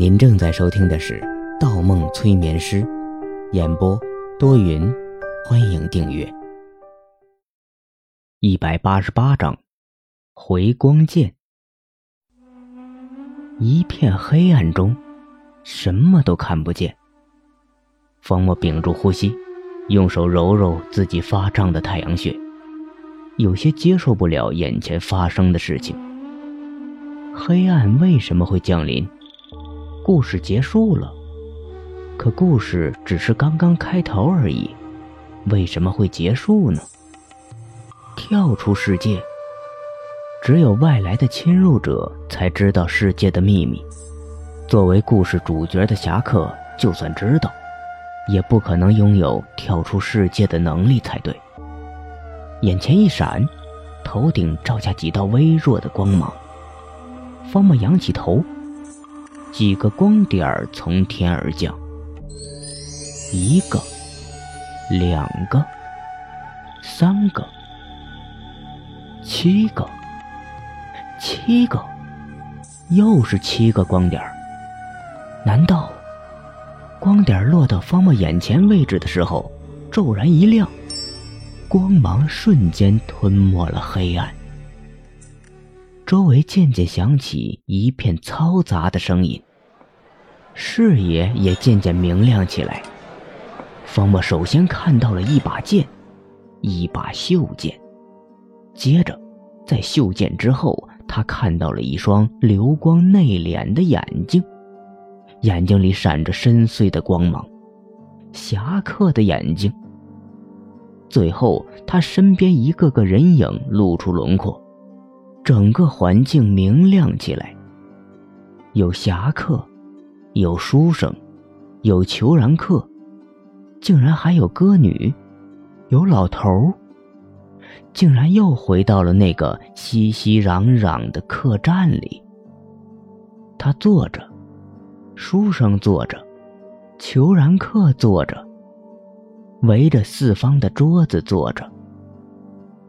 您正在收听的是《盗梦催眠师》，演播多云，欢迎订阅。一百八十八章，回光剑。一片黑暗中，什么都看不见。方墨屏住呼吸，用手揉揉自己发胀的太阳穴，有些接受不了眼前发生的事情。黑暗为什么会降临？故事结束了，可故事只是刚刚开头而已，为什么会结束呢？跳出世界，只有外来的侵入者才知道世界的秘密。作为故事主角的侠客，就算知道，也不可能拥有跳出世界的能力才对。眼前一闪，头顶照下几道微弱的光芒。方木仰起头。几个光点从天而降，一个，两个，三个，七个，七个，又是七个光点。难道光点落到方木眼前位置的时候，骤然一亮，光芒瞬间吞没了黑暗？周围渐渐响起一片嘈杂的声音，视野也渐渐明亮起来。方墨首先看到了一把剑，一把袖剑，接着，在袖剑之后，他看到了一双流光内敛的眼睛，眼睛里闪着深邃的光芒，侠客的眼睛。最后，他身边一个个人影露出轮廓。整个环境明亮起来。有侠客，有书生，有虬髯客，竟然还有歌女，有老头儿，竟然又回到了那个熙熙攘攘的客栈里。他坐着，书生坐着，虬髯客坐着，围着四方的桌子坐着。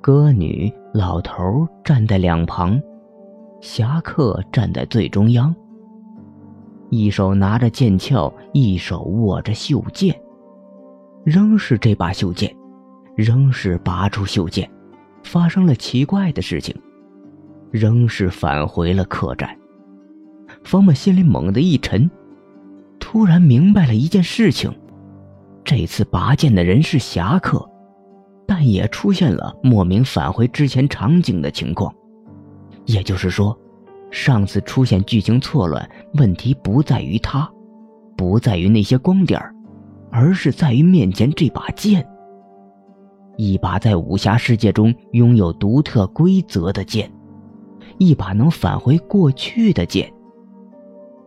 歌女、老头站在两旁，侠客站在最中央。一手拿着剑鞘，一手握着袖剑，仍是这把袖剑，仍是拔出袖剑，发生了奇怪的事情，仍是返回了客栈。方木心里猛地一沉，突然明白了一件事情：这次拔剑的人是侠客。也出现了莫名返回之前场景的情况，也就是说，上次出现剧情错乱，问题不在于他，不在于那些光点而是在于面前这把剑。一把在武侠世界中拥有独特规则的剑，一把能返回过去的剑，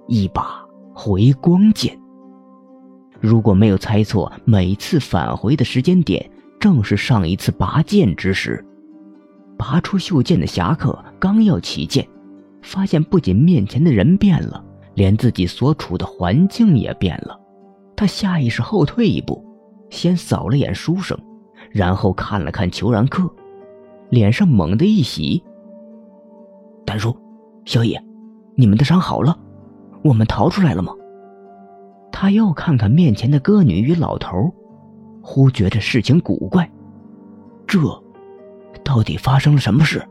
一把回光剑。如果没有猜错，每次返回的时间点。正是上一次拔剑之时，拔出袖剑的侠客刚要起剑，发现不仅面前的人变了，连自己所处的环境也变了。他下意识后退一步，先扫了眼书生，然后看了看裘然客，脸上猛地一喜：“丹叔，小野，你们的伤好了？我们逃出来了吗？”他又看看面前的歌女与老头。忽觉着事情古怪，这到底发生了什么事？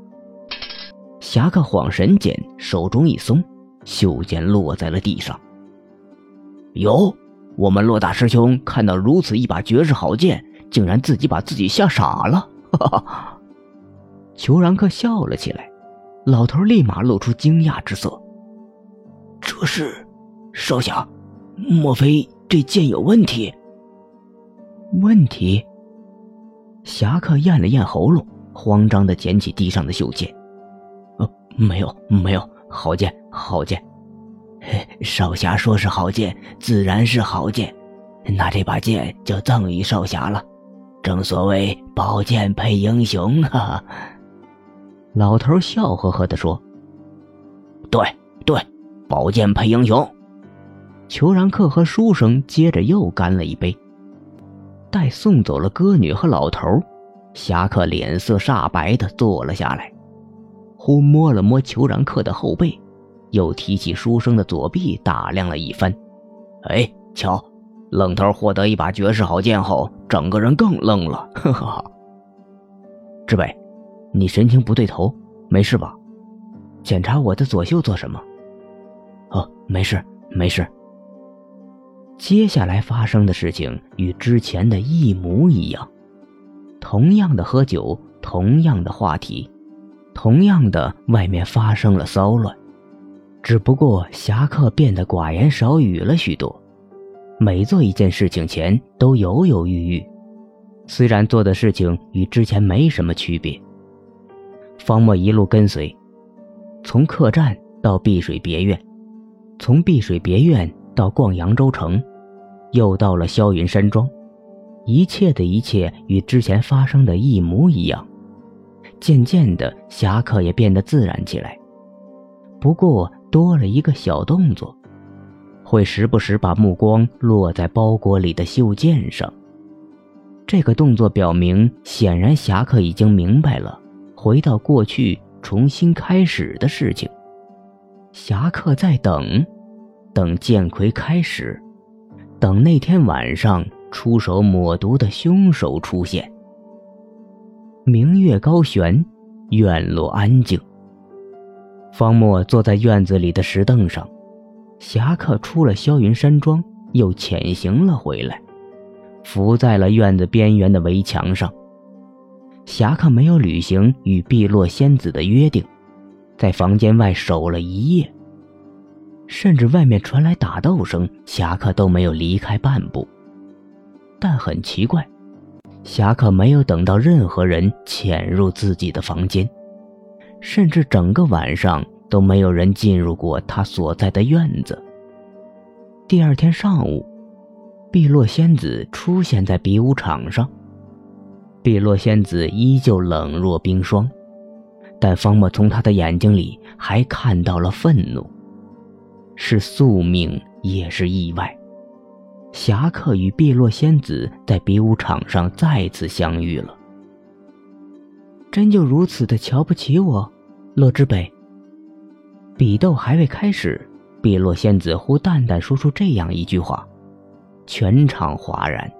侠客恍神间，手中一松，袖剑落在了地上。哟，我们骆大师兄看到如此一把绝世好剑，竟然自己把自己吓傻了。哈哈！裘然客笑了起来，老头立马露出惊讶之色。这是少侠，莫非这剑有问题？问题。侠客咽了咽喉咙，慌张的捡起地上的袖剑。呃，没有，没有，好剑，好剑。少侠说是好剑，自然是好剑。那这把剑就赠与少侠了。正所谓宝剑配英雄啊。老头笑呵呵的说：“对对，宝剑配英雄。”裘然客和书生接着又干了一杯。待送走了歌女和老头，侠客脸色煞白的坐了下来，忽摸了摸裘然客的后背，又提起书生的左臂打量了一番。哎，瞧，愣头获得一把绝世好剑后，整个人更愣了。呵 呵呵。志北，你神情不对头，没事吧？检查我的左袖做什么？哦，没事，没事。接下来发生的事情与之前的一模一样，同样的喝酒，同样的话题，同样的外面发生了骚乱，只不过侠客变得寡言少语了许多，每做一件事情前都犹犹豫豫，虽然做的事情与之前没什么区别。方墨一路跟随，从客栈到碧水别院，从碧水别院到逛扬州城。又到了霄云山庄，一切的一切与之前发生的一模一样。渐渐的，侠客也变得自然起来，不过多了一个小动作，会时不时把目光落在包裹里的袖剑上。这个动作表明，显然侠客已经明白了回到过去重新开始的事情。侠客在等，等剑魁开始。等那天晚上出手抹毒的凶手出现。明月高悬，院落安静。方墨坐在院子里的石凳上，侠客出了霄云山庄，又潜行了回来，伏在了院子边缘的围墙上。侠客没有履行与碧落仙子的约定，在房间外守了一夜。甚至外面传来打斗声，侠客都没有离开半步。但很奇怪，侠客没有等到任何人潜入自己的房间，甚至整个晚上都没有人进入过他所在的院子。第二天上午，碧落仙子出现在比武场上，碧落仙子依旧冷若冰霜，但方墨从她的眼睛里还看到了愤怒。是宿命，也是意外。侠客与碧落仙子在比武场上再次相遇了。真就如此的瞧不起我，洛之北？比斗还未开始，碧落仙子忽淡淡说出这样一句话，全场哗然。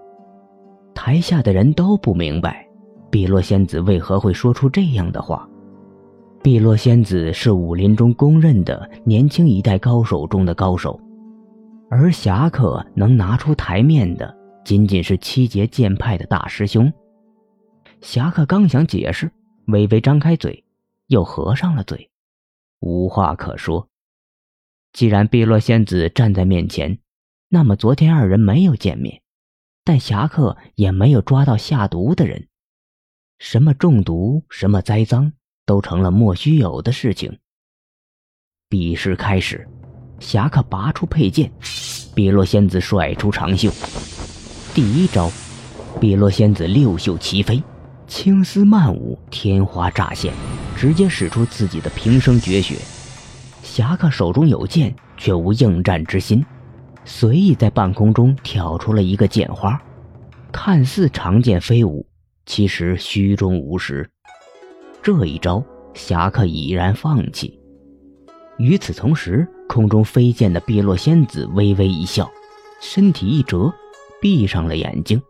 台下的人都不明白，碧落仙子为何会说出这样的话。碧落仙子是武林中公认的年轻一代高手中的高手，而侠客能拿出台面的仅仅是七节剑派的大师兄。侠客刚想解释，微微张开嘴，又合上了嘴，无话可说。既然碧落仙子站在面前，那么昨天二人没有见面，但侠客也没有抓到下毒的人，什么中毒，什么栽赃。都成了莫须有的事情。比试开始，侠客拔出佩剑，碧落仙子甩出长袖。第一招，碧落仙子六袖齐飞，青丝漫舞，天花乍现，直接使出自己的平生绝学。侠客手中有剑，却无应战之心，随意在半空中挑出了一个剑花，看似长剑飞舞，其实虚中无实。这一招，侠客已然放弃。与此同时，空中飞溅的碧落仙子微微一笑，身体一折，闭上了眼睛，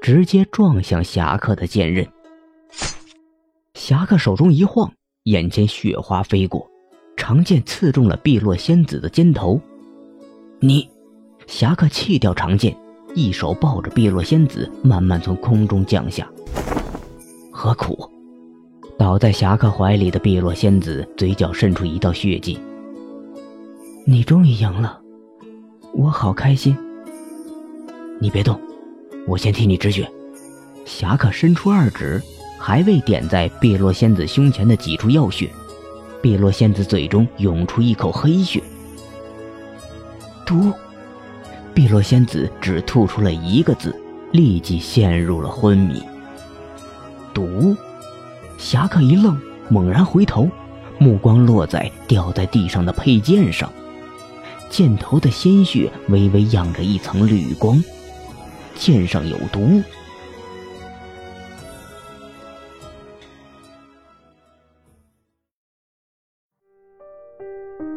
直接撞向侠客的剑刃。侠客手中一晃，眼前雪花飞过，长剑刺中了碧落仙子的肩头。你，侠客弃掉长剑，一手抱着碧落仙子，慢慢从空中降下。何苦？倒在侠客怀里的碧落仙子嘴角渗出一道血迹。你终于赢了，我好开心。你别动，我先替你止血。侠客伸出二指，还未点在碧落仙子胸前的几处要穴，碧落仙子嘴中涌出一口黑血。毒！碧落仙子只吐出了一个字，立即陷入了昏迷。毒！侠客一愣，猛然回头，目光落在掉在地上的佩剑上，剑头的鲜血微微漾着一层绿光，剑上有毒。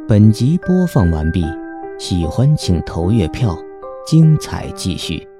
本集播放完毕，喜欢请投月票，精彩继续。